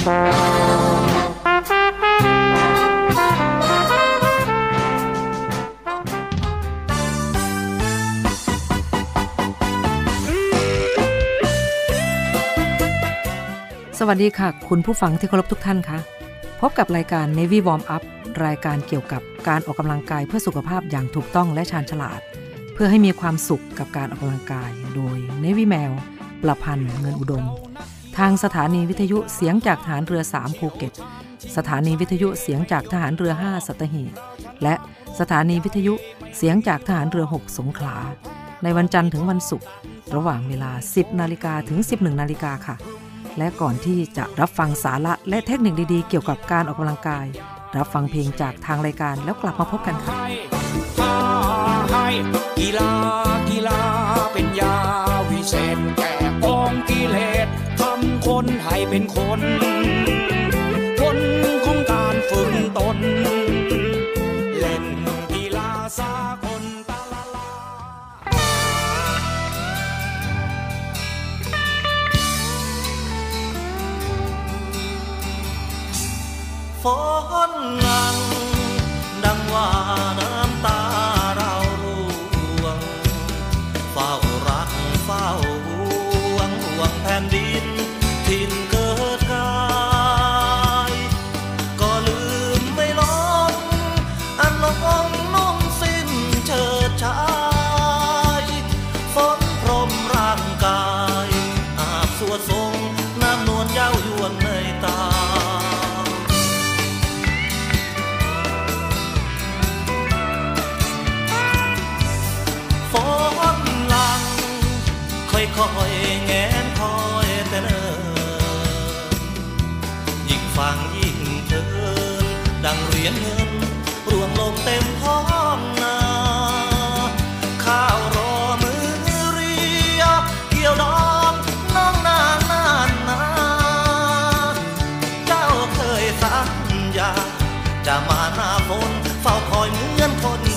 สวัสดีค่ะ คุณผู้ฟังที่เคารพทุกท่านคะพบกับรายการ Navy Warm Up รายการเกี่ยวกับการออกกำลังกายเพื่อสุขภาพอย่างถูกต้องและชาญฉลาด เพื่อให้มีความสุขกับการออกกำลังกาย โดย Navy แมวประพันธ์เงินอุดม ทางสถานีวิทยุเสียงจากฐานเรือ 3 ภูเก็ต สถานีวิทยุเสียงจากทหารเรือ 5 สัตหีบและสถานีวิทยุเสียงจากทหารเรือ 6 สงขลา ในวันจันทร์ถึงวันศุกร์ระหว่างเวลา 10 นาฬิกาถึง 11 นาฬิกาค่ะ และก่อนที่จะรับฟังสาระและเทคนิคดีๆ เกี่ยวกับการออกกำลังกาย รับฟังเพลงจากทางรายการแล้วกลับมาพบกันค่ะกีฬากีฬาเป็นยาวิเศษ เป็นคน คนของการฝึกตน เล่นกีฬาสากลตาลาลาฝน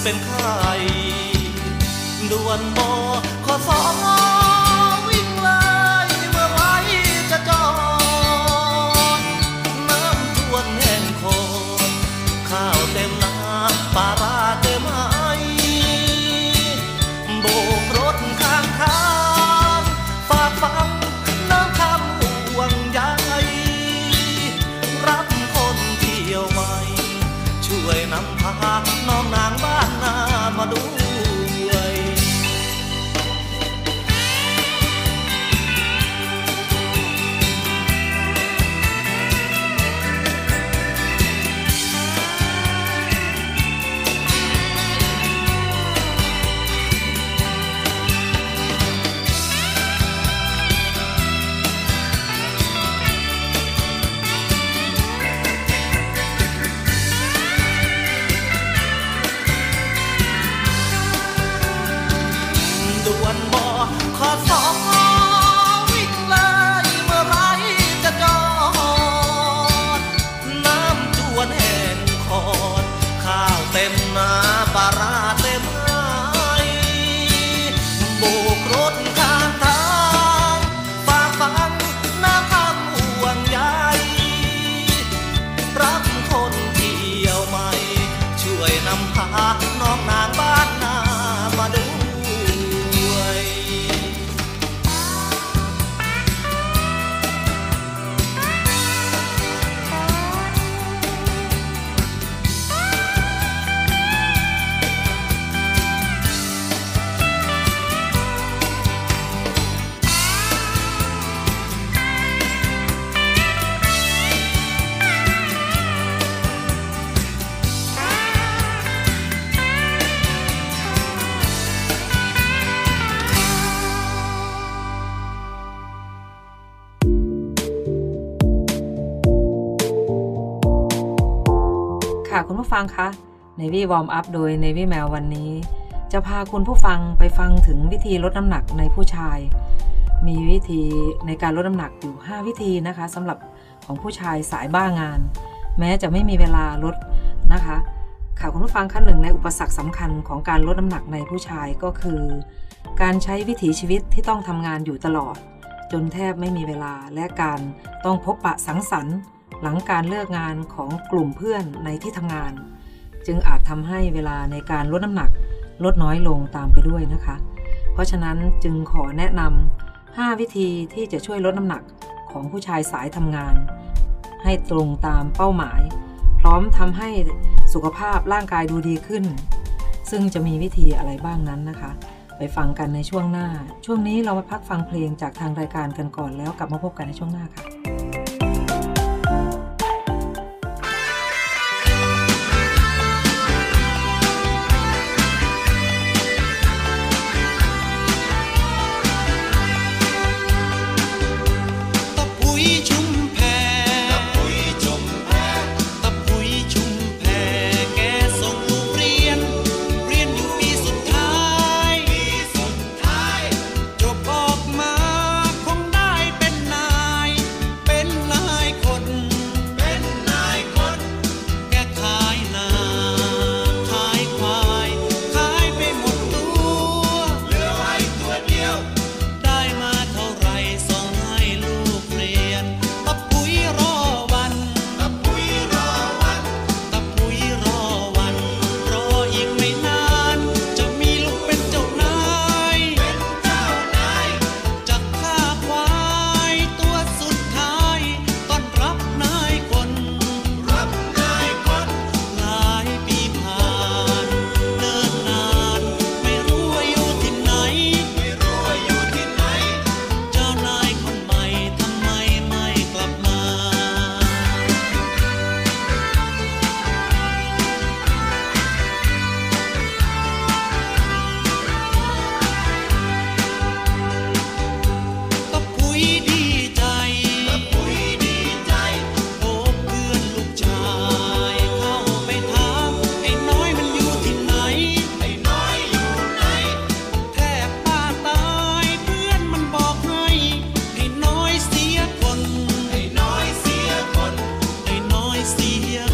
เป็นใครด่วนบอขอสอง ค่ะคุณผู้ฟังคะ Navy Warm Up โดย Navy แมววันนี้ จะพาคุณผู้ฟังไปฟังถึงวิธีลดน้ำหนักในผู้ชาย มีวิธีในการลดน้ำหนักอยู่ 5 วิธีนะคะสำหรับของผู้ชายสายบ้างาน แม้จะไม่มีเวลาลดนะคะค่ะคุณผู้ฟังขั้นหนึ่งในอุปสรรคสำคัญของการลดน้ำหนักในผู้ชายก็คือ การใช้วิถีชีวิตที่ต้องทำงานอยู่ตลอด จนแทบไม่มีเวลาและการต้องพบปะสังสรรค์ หลังการเลิกงานของกลุ่มเพื่อนในที่ทำงาน จึงอาจทำให้เวลาในการลดน้ำหนักลดน้อยลงตามไปด้วยนะคะ เพราะฉะนั้นจึงขอแนะนำ5วิธีที่จะช่วยลดน้ำหนักของผู้ชายสายทำงาน ให้ตรงตามเป้าหมาย พร้อมทำให้สุขภาพร่างกายดูดีขึ้น ซึ่งจะมีวิธีอะไรบ้างนั้นนะคะ ไปฟังกันในช่วงหน้า ช่วงนี้เรามาพักฟังเพลงจากทางรายการกันก่อนแล้วกลับมาพบกันในช่วงหน้าค่ะ น้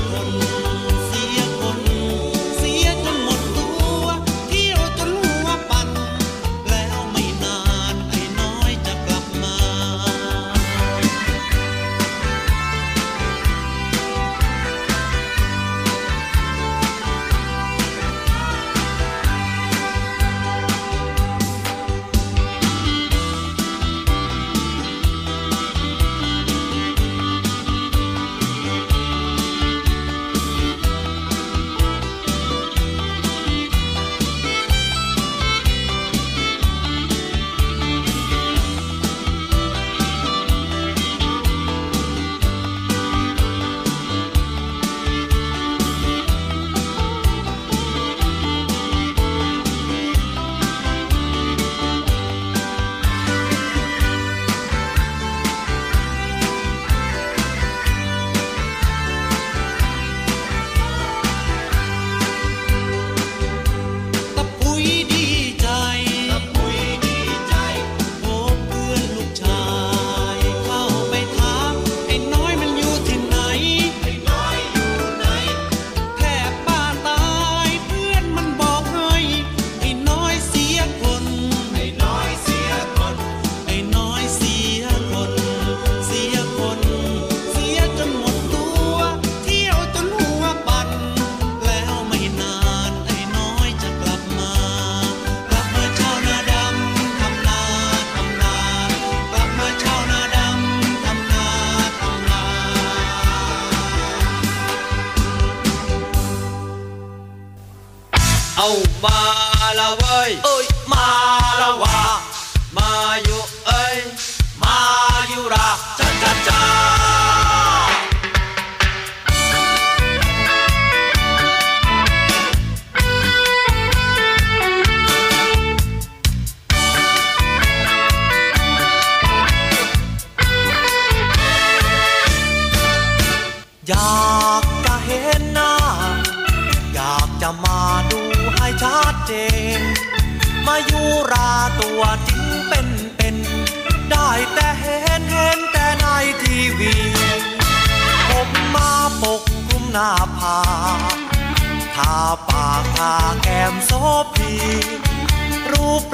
เอามา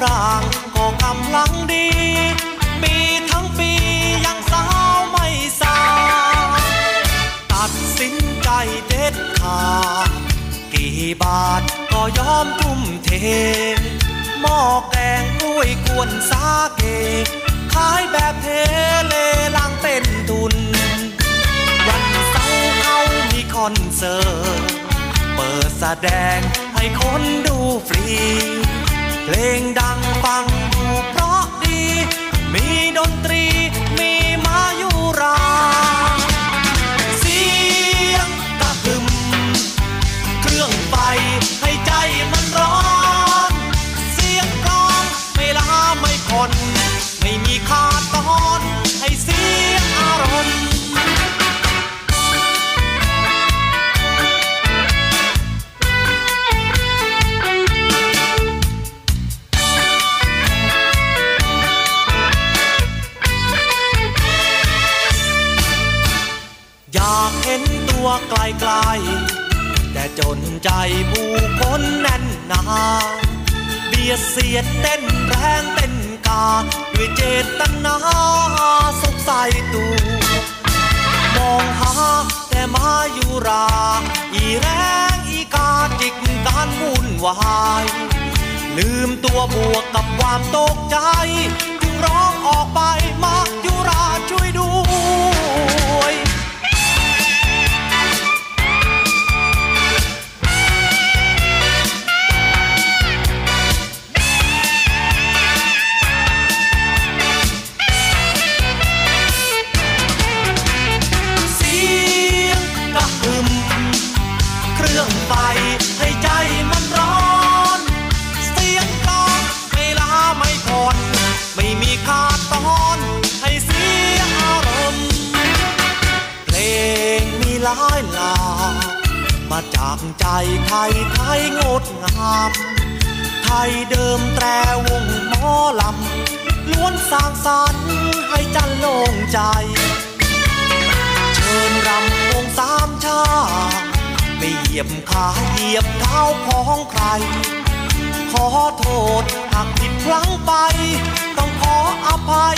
รางก็กำลังดีปีทั้งปียังสาวไม่สาตัดสินใจเด็ดขาดกี่บาทก็ยอมทุ่มเทหม้อแกงกล้วยกวนสาเกขายแบบเทเลลังเป็นทุน วันเสาร์เขามีคอนเสิร์ต เปิดแสดงให้คนดูฟรี เพลงดังฟังดูเพราะดี มีดนตรี เบียดเสียดเต้นแรงเต้นกา ด้วยเจตนาสุขใสตูมองหาแต่มาอยู่รา อีแรงอีกาจิกการวุ่นวายลืมตัวบวกกับความตกใจจึงร้องออกไปมาอยู่ราช่วยด้วย จากใจไทยไทยงดงาม ไทยเดิมแตรวงหมอลำล้วนสร้างสรรค์ให้จันโล่งใจ เชิญรำวงสามชาไม่เหยียบขาเหยียบเท้าของใคร ขอโทษหากผิดพลั้งไป ต้องขออภัย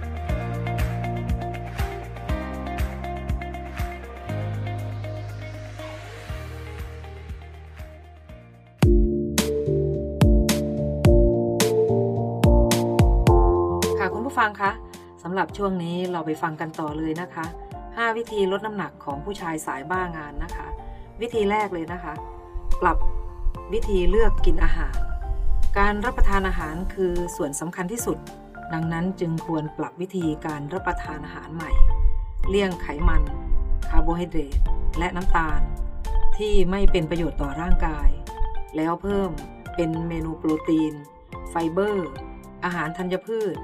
ผู้ฟังคะสำหรับช่วงนี้เราไปฟังกันต่อเลยนะคะ 5 วิธีลดน้ำหนักของผู้ชายสายบ้างานนะคะ วิธีแรกเลยนะคะ ปรับวิธีเลือกกินอาหาร การรับประทานอาหารคือส่วนสำคัญที่สุด ดังนั้นจึงควรปรับวิธีการรับประทานอาหารใหม่ เลี่ยงไขมัน คาร์โบไฮเดรต และน้ำตาล ที่ไม่เป็นประโยชน์ต่อร่างกาย แล้วเพิ่มเป็นเมนูโปรตีน ไฟเบอร์ อาหารธัญพืช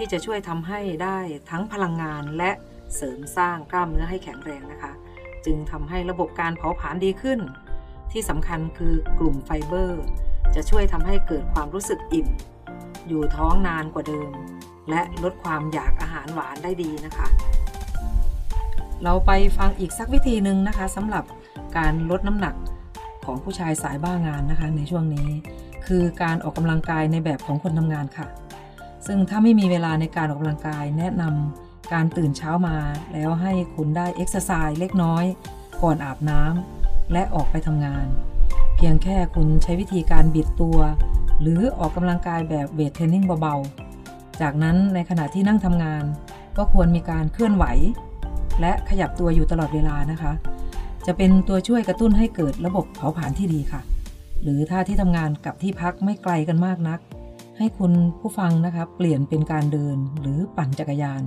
ที่จะช่วยทำให้ได้ทั้งพลังงานและเสริมสร้างกล้ามเนื้อให้แข็งแรงนะคะ จึงทำให้ระบบการเผาผลาญดีขึ้น ที่สำคัญคือกลุ่มไฟเบอร์ จะช่วยทำให้เกิดความรู้สึกอิ่ม อยู่ท้องนานกว่าเดิม และลดความอยากอาหารหวานได้ดีนะคะ เราไปฟังอีกสักวิธีหนึ่งนะคะสำหรับการลดน้ำหนักของผู้ชายสายบ้างานนะคะในช่วงนี้ คือการออกกำลังกายในแบบของคนทำงานค่ะ ซึ่งถ้าไม่มีเวลาในการออกกำลังกายแนะนำการตื่นเช้ามา แล้วให้คุณได้เอ็กซ์ไซส์เล็กน้อย ก่อนอาบน้ำและออกไปทำงาน เพียงแค่คุณใช้วิธีการบิดตัว หรือออกกำลังกายแบบ weight training เบาๆ จากนั้นในขณะที่นั่งทำงาน ก็ควรมีการเคลื่อนไหว และขยับตัวอยู่ตลอดเวลานะคะ จะเป็นตัวช่วยกระตุ้นให้เกิดระบบเผาผลาญที่ดีค่ะ หรือถ้าที่ทำงานกับที่พักไม่ไกลกันมากนัก ให้คุณผู้ฟังนะคะเปลี่ยนเป็นการเดินหรือปั่นจักรยาน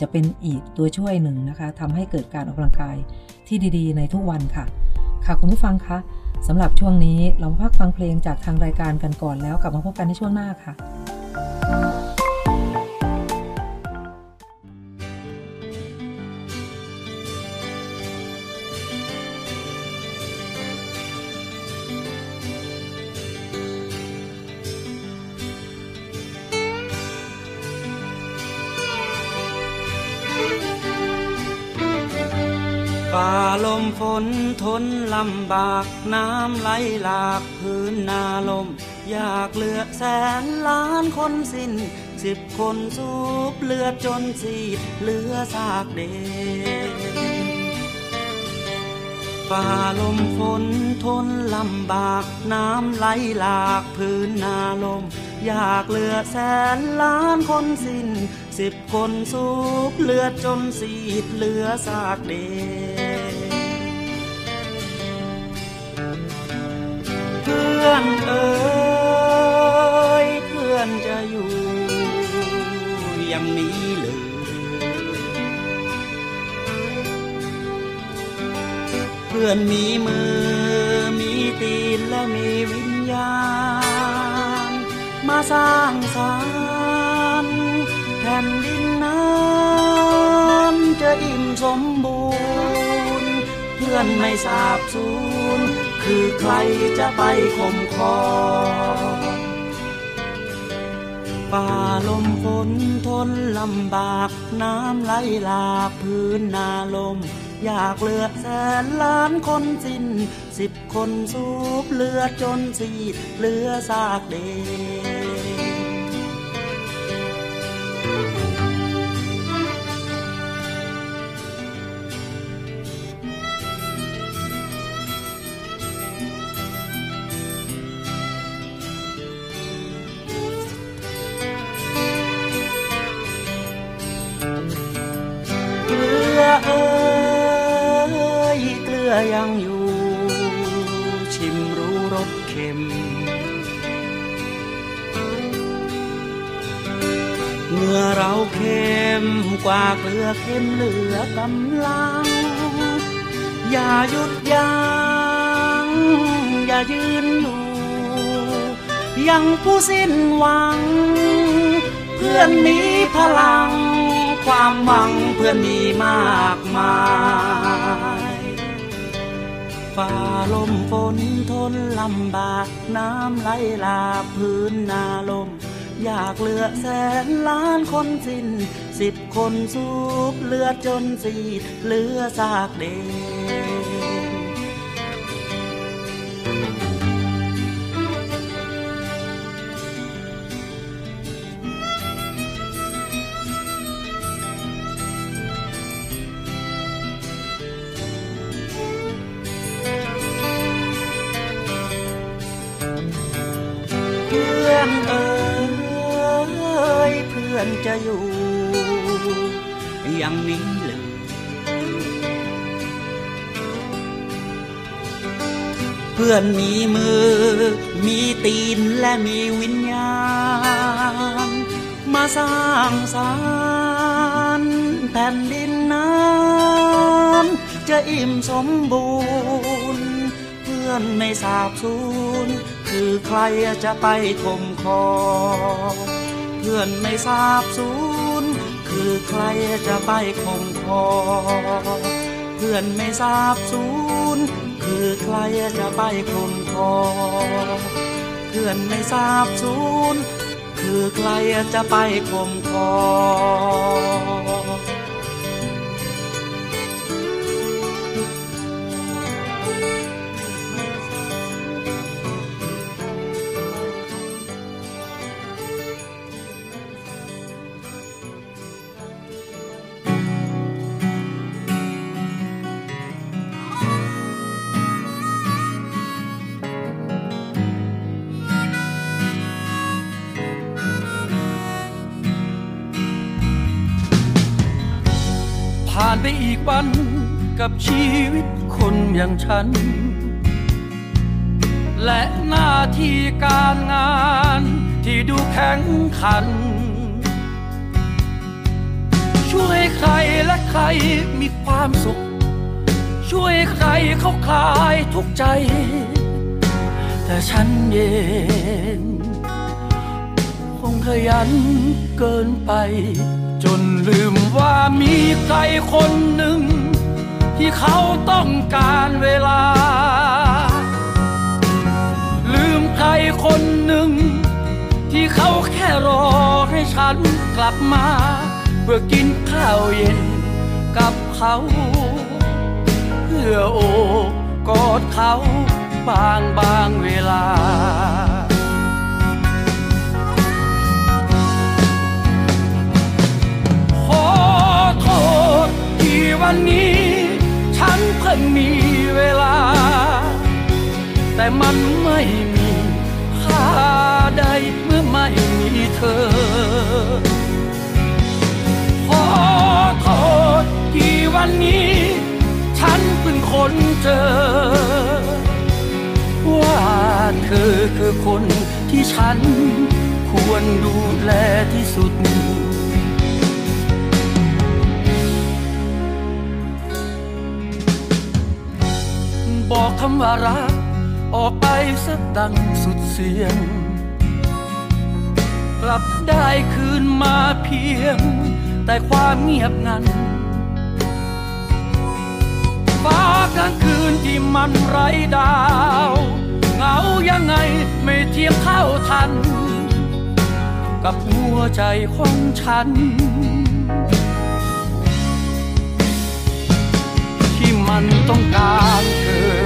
จะเป็นอีกตัวช่วยหนึ่งนะคะทำให้เกิดการออกกำลังกายที่ดีๆ ในทุกวันค่ะ ค่ะคุณผู้ฟังคะสำหรับช่วงนี้เราพักฟังเพลงจากทางรายการกันก่อนแล้วกลับมาพบกันในช่วงหน้าค่ะ มฝนทนลำบากน้ำไหลหลากพื้นนาลม อยากเหลือแสนล้านคนสิ้น สิบคนสูบเลือดจนสีดเหลือซากเด็กฝ่าลมฝนทนลำบากน้ำไหลหลากพื้นนาลม อยากเหลือแสนล้านคนสิ้น สิบคนสูบเลือดจนสีดเหลือซากเด็ก พื่อนเอ๋ยเพื่อนจะอยู่อย่างนี้เลยเพื่อนมีมือมีตีนและมีวิญญาณ มาสร้างสรรค์แผ่นดินนั้นจะอิ่มสมบูรณ์ เพื่อนไม่สาบสูญ คือใครจะไปข่มคอป่าลมฝนทนลำบากน้ำไหลหลากพื้นนาลม อยากเลือดแสนล้านคนสิ้น สิบคนสูบเลือดจนสีดเหลือซากเด็ เท็มเหลือกำลัง อย่าหยุดยัง้งอย่ายืนอยู่ ยังผู้สิ้นหวัง เพื่อนมีพลัง ความหวังเพื่อนมีมากมายฝ่าลมฝนทนลำบากน้ำไหลหลากพื้นนาลม อยากเหลือแสนล้านคนสิ้นสิบคนสูบเลือดจนสีเหลือซากเด็ก อนมีมือ มีตีนและมีวิญญาณ มาสร้างสรรค์แผ่นดินนั้นจะอิ่มสมบูรณ์ เพื่อนไม่สาบสูญคือใครจะไปคมคอ เพื่อนไม่ทราบสูญคือใครจะไปคมคอ เพื่อนไม่ทราบสูญ คือใครจะไปคมคอ เพื่อนไม่ทราบชูน คือใครจะไปคมคอ ปอีกวันกับชีวิตคนอย่างฉัน และหน้าที่การงานที่ดูแข็งขัน ช่วยใครและใครมีความสุข ช่วยใครเขาคลายทุกใจ แต่ฉันเองคงขยันเกินไปจนลืม ว่ามีใครคนหนึ่ง ที่เขาต้องการเวลา ลืมใครคนหนึ่ง ที่เขาแค่รอให้ฉันกลับมา เพื่อกินข้าวเย็นกับเขา เพื่อโอบกอดเขาบางบางเวลา วันนี้ ฉันเพิ่งมีเวลา แต่มันไม่มีค่าใดเมื่อไม่มีเธอ ขอโทษที่วันนี้ ฉันเพิ่งคนเจอ ว่าเธอคือคนที่ฉันควรดูแลที่สุด บอกคำว่ารัก ออกไปสักดังสุดเสียง กลับได้คืนมาเพียง แต่ความเงียบงันฟ้ากลางคืนที่มันไร้ดาวเหงายังไงไม่เทียมเท่าทัน กับหัวใจของฉัน ที่มันต้องการเธอ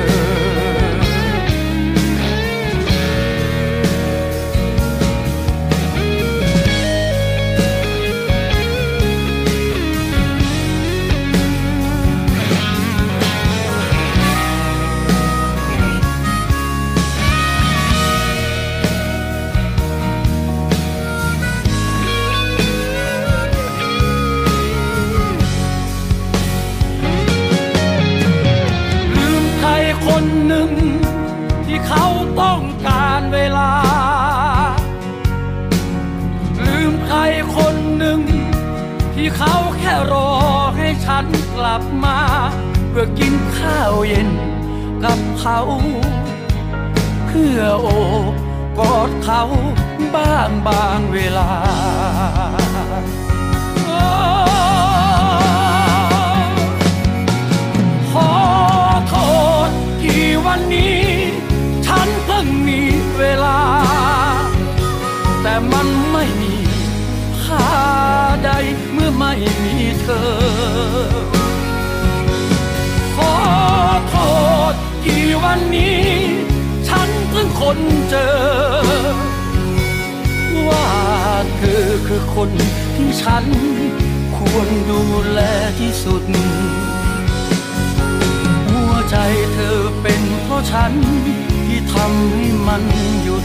ลับมา เพื่อกินข้าวเย็นกับเขา เพื่อโอบกอดเขาบ้างบางเวลาขอโทษที่วันนี้ ฉันเพิ่งมีเวลา แต่มันไม่มีค่าใดเมื่อไม่มีเธอ ษที่วันนี้ ฉันเพิ่งคนเจอ ว่าเธอคือคนที่ฉัน ควรดูแลที่สุด หัวใจเธอเป็นเพราะฉัน ที่ทำให้มันหยุด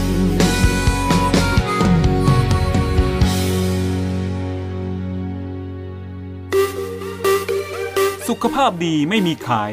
สุขภาพดีไม่มีขาย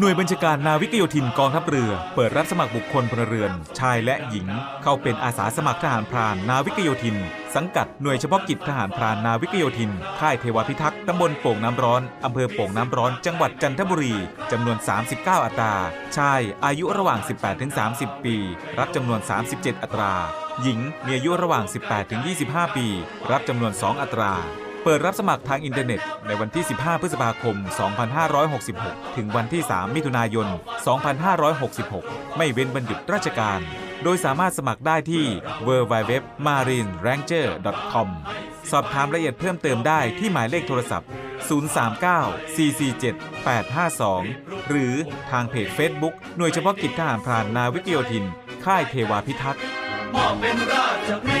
หน่วยบัญชาการนาวิกโยธินกองทัพเรือ เปิดรับสมัครบุคคลพลเรือน ชายและหญิง เข้าเป็นอาสาสมัครทหารพรานนาวิกโยธิน สังกัดหน่วยเฉพาะกิจทหารพรานนาวิกโยธิน ค่ายเทวพิทักษ์ตำบลโป่งน้ำร้อนอำเภอโป่งน้ำร้อนจังหวัดจันทบุรีจำนวน 39 อัตรา ชายอายุระหว่าง 18-30 ปี รับจำนวน 37 อัตรา หญิงมีอายุระหว่าง 18-25 ปี รับจำนวน 2 อัตรา เปิดรับสมัครทางอินเทอร์เน็ต ในวันที่ 15 พฤษภาคม 2566 ถึงวันที่ 3 มิถุนายน 2566 ไม่เว้นวันหยุดราชการ โดยสามารถสมัครได้ที่ www.marineranger.com สอบถามรายละเอียดเพิ่มเติมได้ที่หมายเลขโทรศัพท์ 039 447 852 หรือทางเพจ Facebook หน่วยเฉพาะกิจทหารพรานนาวิกโยธิน ค่ายเทวาพิทักษ์มอบเป็นราชพี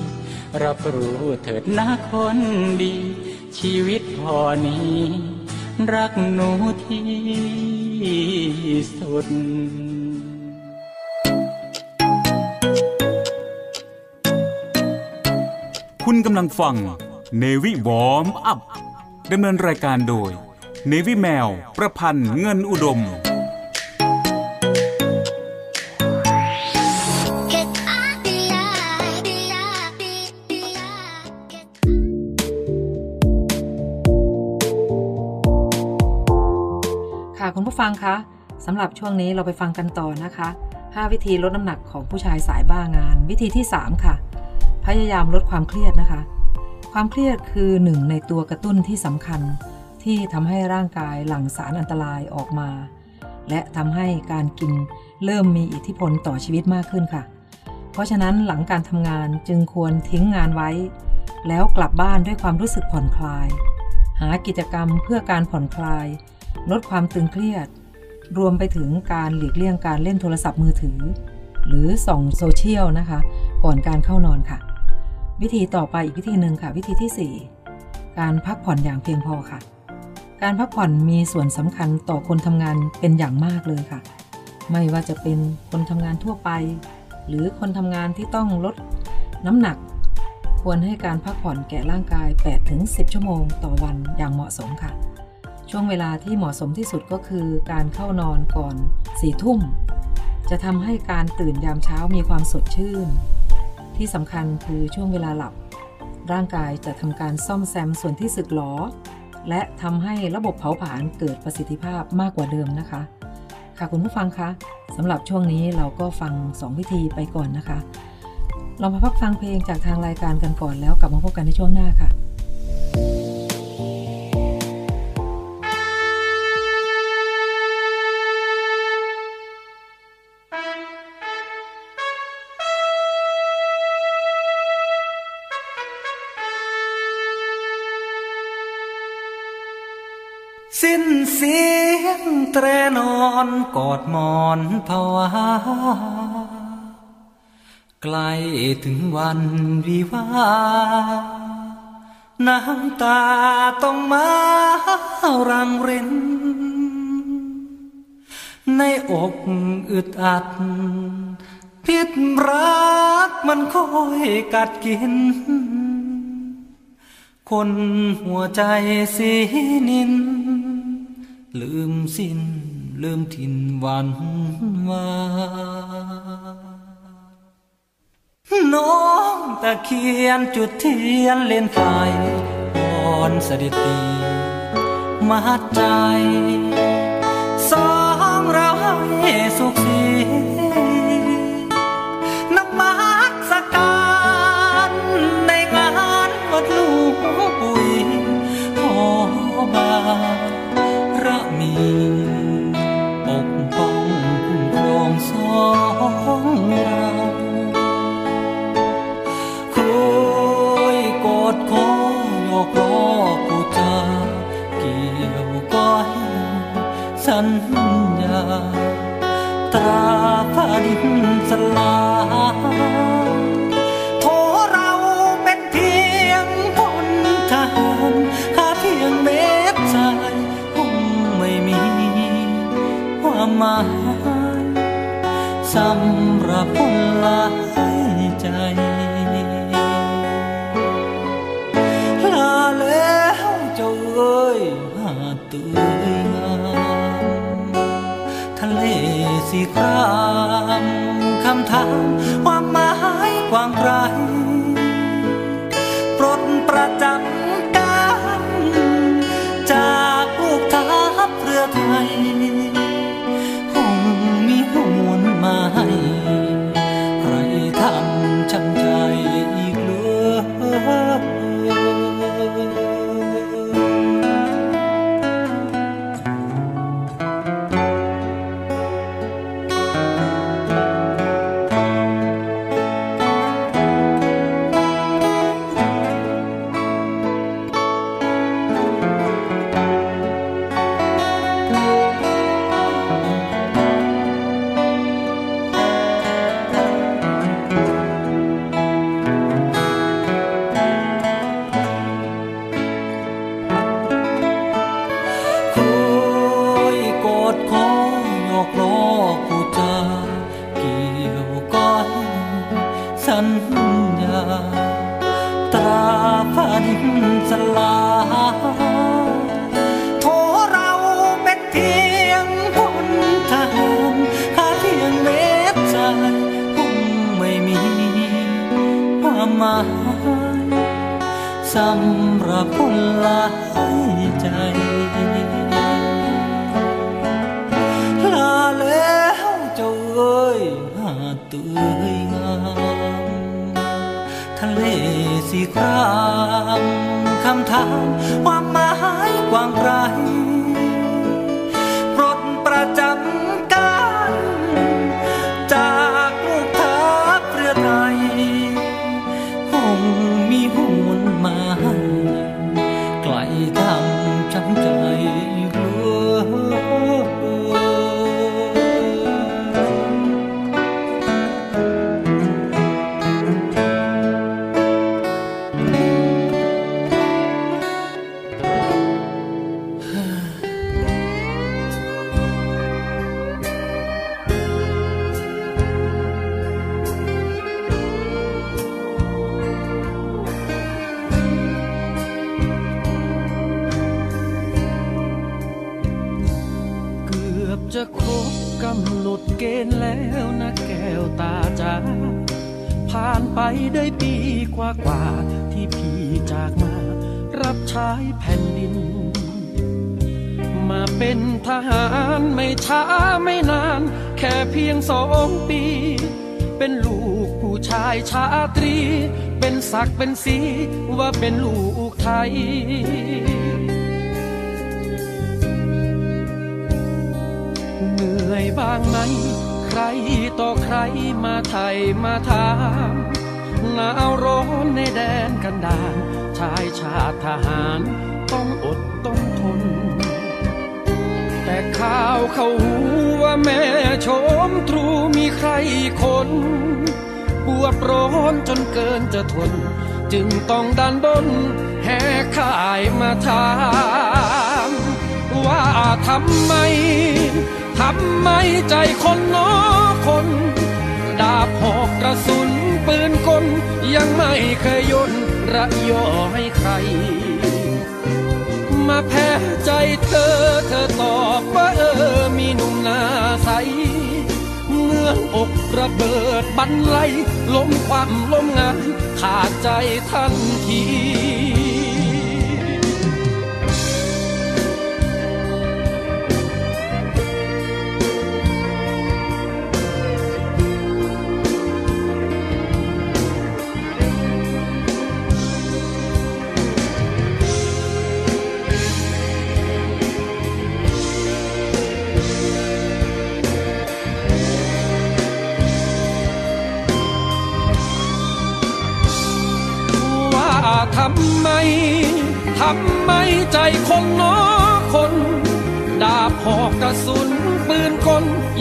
รับรู้เถิดนะคนดี ชีวิตพ่อนี้ รักหนูที่สุดคุณกำลังฟัง Navy Warm Upดำเนินรายการโดย เนวิแมว ประพันธ์เงินอุดม ผู้ฟังคะสำหรับช่วงนี้เราไปฟังกันต่อนะคะ 5 วิธีลดน้ำหนักของผู้ชายสายบ้างาน วิธีที่ 3 ค่ะ พยายามลดความเครียดนะคะ ความเครียดคือหนึ่งในตัวกระตุ้นที่สำคัญ ที่ทำให้ร่างกายหลั่งสารอันตรายออกมา และทำให้การกินเริ่มมีอิทธิพลต่อชีวิตมากขึ้นค่ะ เพราะฉะนั้นหลังการทำงานจึงควรทิ้งงานไว้ แล้วกลับบ้านด้วยความรู้สึกผ่อนคลาย หากิจกรรมเพื่อการผ่อนคลาย ลดความตึงเครียด รวมไปถึงการหลีกเลี่ยงการเล่นโทรศัพท์มือถือ หรือส่องโซเชียลนะคะ ก่อนการเข้านอนค่ะ วิธีต่อไปอีกวิธีหนึ่งค่ะ วิธีที่ 4 การพักผ่อนอย่างเพียงพอค่ะ การพักผ่อนมีส่วนสำคัญต่อคนทำงานเป็นอย่างมากเลยค่ะ ไม่ว่าจะเป็นคนทำงานทั่วไป หรือคนทำงานที่ต้องลดน้ำหนักควรให้การพักผ่อนแก่ร่างกาย 8-10 ชั่วโมงต่อวันอย่างเหมาะสมค่ะ ช่วงเวลาที่เหมาะสมที่สุดก็คือการเข้านอนก่อนสี่ทุ่ม จะทำให้การตื่นยามเช้ามีความสดชื่น ที่สำคัญคือช่วงเวลาหลับ ร่างกายจะทำการซ่อมแซมส่วนที่สึกหรอ และทำให้ระบบเผาผลาญเกิดประสิทธิภาพมากกว่าเดิมนะคะ ค่ะคุณผู้ฟังคะสำหรับช่วงนี้เราก็ฟัง 2 วิธีไปก่อนนะคะ เรามาพักฟังเพลงจากทางรายการกันก่อนแล้วกลับมาพบกันในช่วงหน้าค่ะ ยงแตรนอนกอดหมอนภาวาใกล้ถึงวันวิวาน้ำตาต้องมารังริน ในอกอึดอัด พิษรักมันคอยกัดกิน คนหัวใจสีนิน ลืมสิ้น ลืมถิ่นวันวาน้องตะเคียนจุดเทียนเล่นไฟอ่อนสดิตีมัดใจสองเราให้สุขสีน้ำมัสกการในงานวัดลูกปุ๋ยหอบา ระมีปกป้องคุ้มครองสองเราคุยกอดคอยกรอกูจะเกี่ยวก้อยสัญญาตราฟ้าดินสลาย มหมายสำหรับคนหลายใจ ลาแล้วเจ้าเอ้ยหาเตื้อยงามทะเลสีครามคำถามความหมายกว้างไกลปลดประจำ ได้ปีกว่ากว่าที่พี่จากมา รับใช้แผ่นดิน มาเป็นทหารไม่ช้าไม่นาน แค่เพียงสองปี เป็นลูกผู้ชายชาตรี เป็นศักเป็นสีว่าเป็นลูกไทยเหนื่อยบ้างไหม ใครต่อใครมาไทยมาถา หนาวร้อนในแดนกันดารชายชาติทหารต้องอดต้องทน แต่ข่าวเขาหูว่าแม่ชมตรูมีใครคนปวดร้อนจนเกินจะทน จึงต้องดันดนแห่ข่ายมาถามว่าทำไมทำไมใจคนน้อคน ดาบหอกกระสุน ยังไม่เคยยนระยอให้ใคร มาแพ้ใจเธอเธอตอบว่าเออมีหนุ่มหน้าใส เมื่ออกระเบิดบันไลล้มความล้มงานขาดใจทันที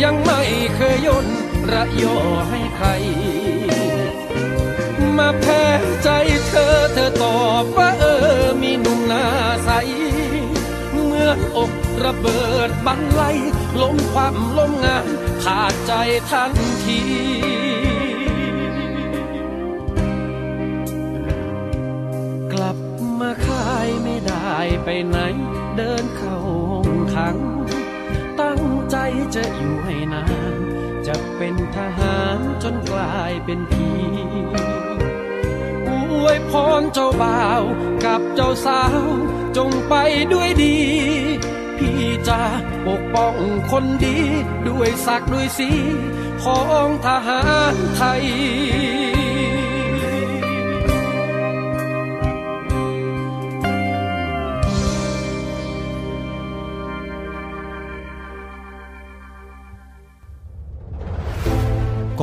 ยังไม่เคยย่นระยอให้ใคร มาแพ้ใจเธอเธอตอบว่าเออมีหนุ่มหน้าใส เมื่ออกระเบิดบันไลล้มความล้มงานขาดใจทันทีกลับมาคายไม่ได้ไปไหน เดินเข้าห้องขังตั้ง ใจจะอยู่ให้นาน จะเป็นทหารจนกลายเป็นผีอวยพรเจ้าบ่าวกับเจ้าสาว จงไปด้วยดี พี่จะปกป้องคนดี ด้วยศักดิ์ด้วยสีของทหารไทย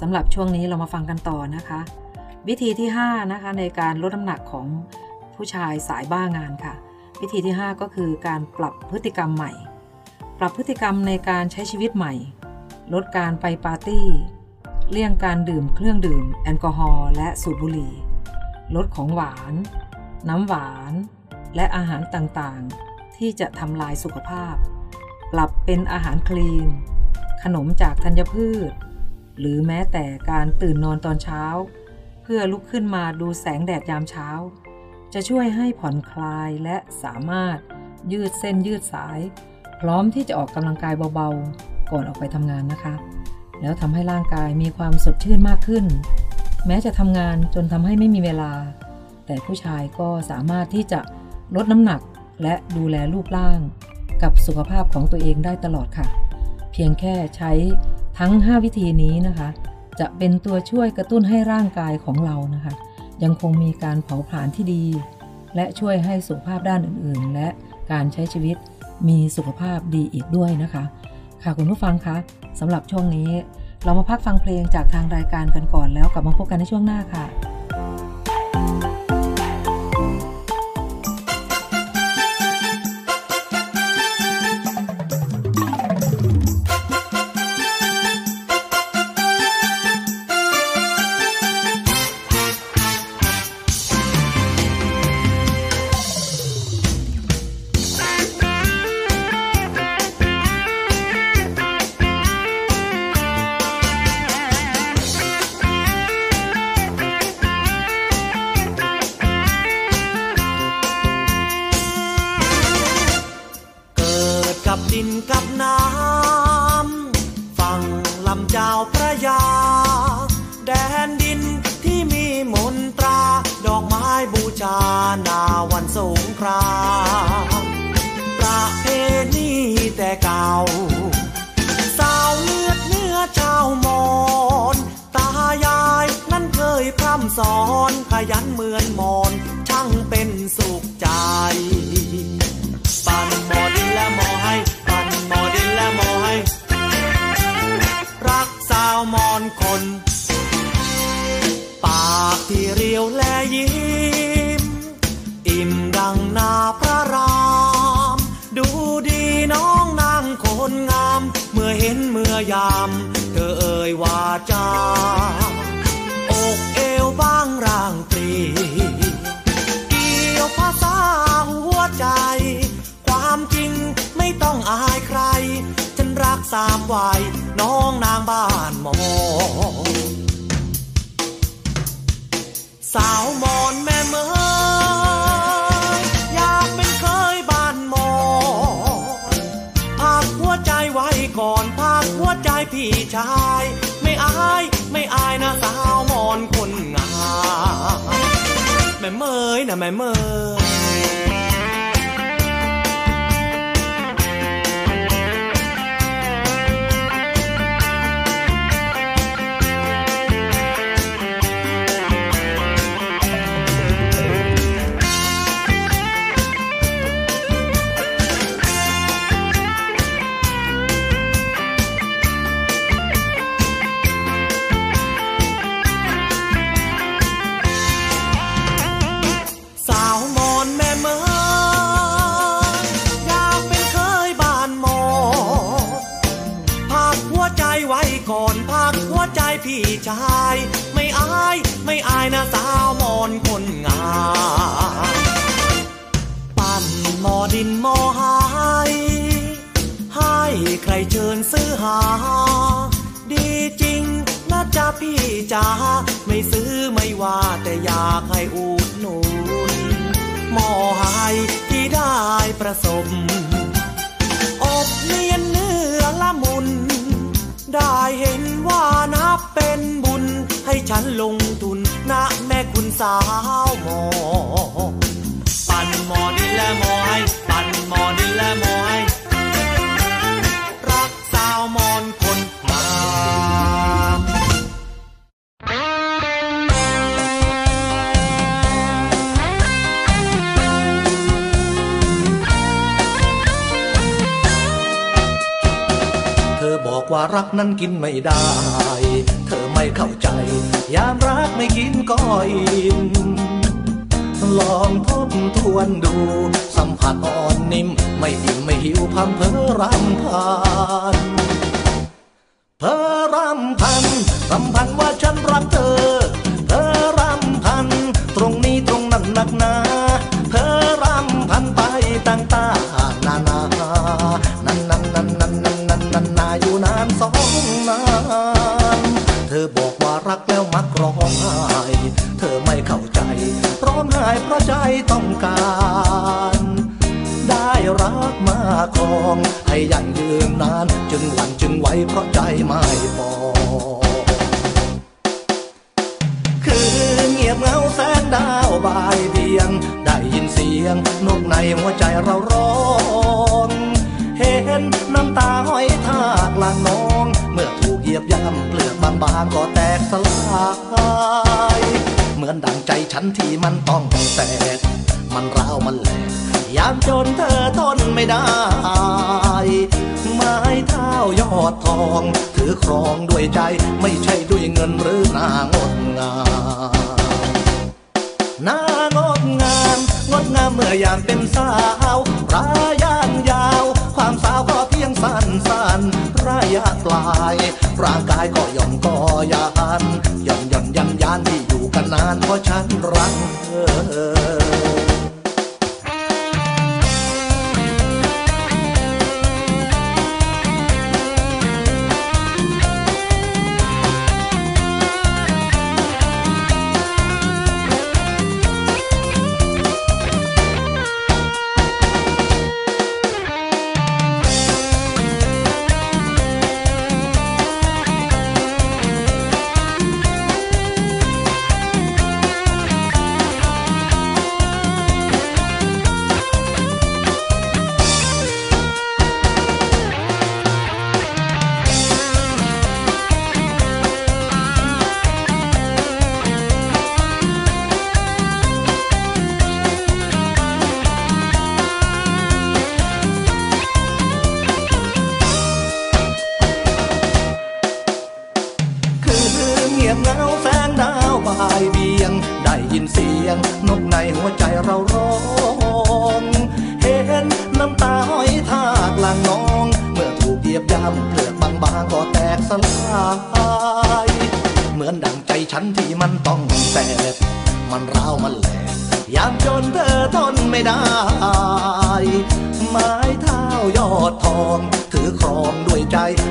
สำหรับช่วงนี้เรามาฟังกันต่อนะคะ วิธีที่5นะคะในการลดน้ำหนักของผู้ชายสายบ้างานค่ะ วิธีที่ 5 ก็คือการปรับพฤติกรรมใหม่ ปรับพฤติกรรมในการใช้ชีวิตใหม่ ลดการไปปาร์ตี้ เลี่ยงการดื่มเครื่องดื่ม แอลกอฮอล์และสูบบุหรี่ ลดของหวาน น้ำหวาน และอาหารต่างๆ ที่จะทำลายสุขภาพ ปรับเป็นอาหารคลีน ขนมจากธัญพืช หรือแม้แต่การตื่นนอนตอนเช้า เพื่อลุกขึ้นมาดูแสงแดดยามเช้า จะช่วยให้ผ่อนคลายและสามารถยืดเส้นยืดสาย พร้อมที่จะออกกำลังกายเบาๆ ก่อนออกไปทำงานนะคะ แล้วทำให้ร่างกายมีความสดชื่นมากขึ้น แม้จะทำงานจนทำให้ไม่มีเวลา แต่ผู้ชายก็สามารถที่จะลดน้ำหนักและดูแลรูปร่าง กับสุขภาพของตัวเองได้ตลอดค่ะ เพียงแค่ใช้ ทั้ง 5 วิธีนี้นะคะ จะเป็นตัวช่วยกระตุ้นให้ร่างกายของเรานะคะ ยังคงมีการเผาผลาญที่ดี และช่วยให้สุขภาพด้านอื่น ๆ และการใช้ชีวิตมีสุขภาพดีอีกด้วยนะคะ ค่ะคุณผู้ฟังคะสำหรับช่วงนี้ เรามาพักฟังเพลงจากทางรายการกันก่อนแล้วกลับมาพบกันในช่วงหน้าค่ะ ม่เมย อนคนงามปั้นหมอดินหมอหายให้ใครเชิญซื้อหา ดีจริงนะจ๊ะพี่จ๋าไม่ซื้อไม่ว่าแต่อยากให้อุดหนุนหมอหายที่ได้ประสบอบเนียนเนื้อละมุน ได้เห็นว่านับเป็นบุญให้ฉันลงทุนนะ คุณสาวหมอ ปั่นหมอดินและหมอให้ ปั่นหมอดินและหมอให้ รักสาวมอนคนงามเธอบอกว่ารักนั้นกินไม่ได้ ไม่เข้าใจ ยามรักไม่กินก็อิ่มลองทบทวนดู สัมผัสอ่อนนิ่ม ไม่อิ่มไม่หิวพังเพอรำพันเพอรำพันรำพันว่าฉันรักเธอ ครอง ให้ยั่งยืนนาน จึงหวั่นจึงไหวเพราะใจไม่พอคือเงียบเงาแสงดาวบายเบียง ได้ยินเสียงนกในหัวใจเราร้องเห็นน้ำตาห้อยทากลางน้อง เมื่อถูกเหยียบย่ำเปลือกบางๆก็แตกสลายเหมือนดังใจฉันที่มันต้องแตก มันร้าวมันแหลก ยามจนเธอทนไม่ได้ ไม้เท้ายอดทอง ถือครองด้วยใจไม่ใช่ด้วยเงินหรือหน้างดงามหน้างดงามงดงามเมื่อยามเป็นสาวรายางยาว ความสาวก็เพียงสั้นสั้นระยะปลายร่างกายก็ย่อนก็ยานย่อนย่อนยันยานที่อยู่กันนานเพราะฉันรักเธอ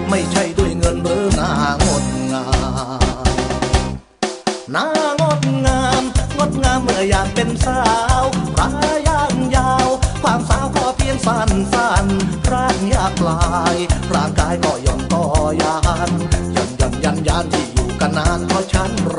ไม่ใช่ด้วยเงินหรือหางดงามนางดงามงดงามเมื่อยามเป็นสาวรายางยาว ความสาวขอเพียงสั้นสั้นร่างยากลาย ร่างกายก็ย่อนก็ยานยันยันยันยันที่อยู่กันนานเพราะฉันร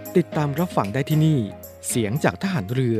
ติดตามรับฟังได้ที่นี่ เสียงจากทหารเรือ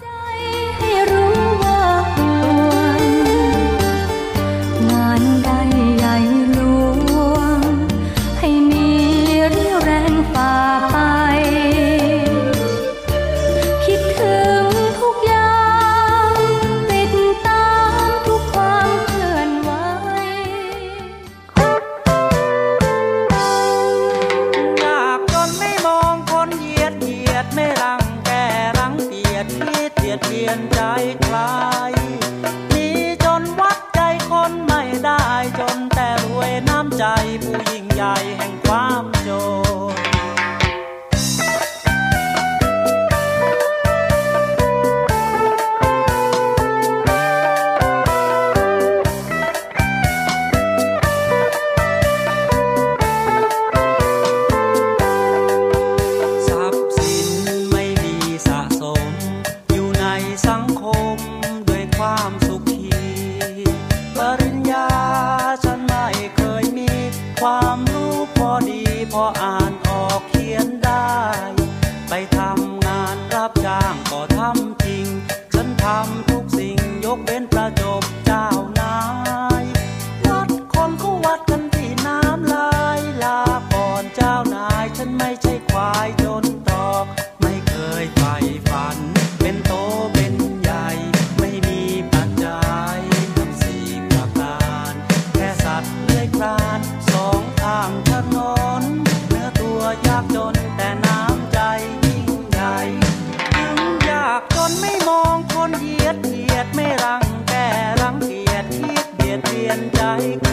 like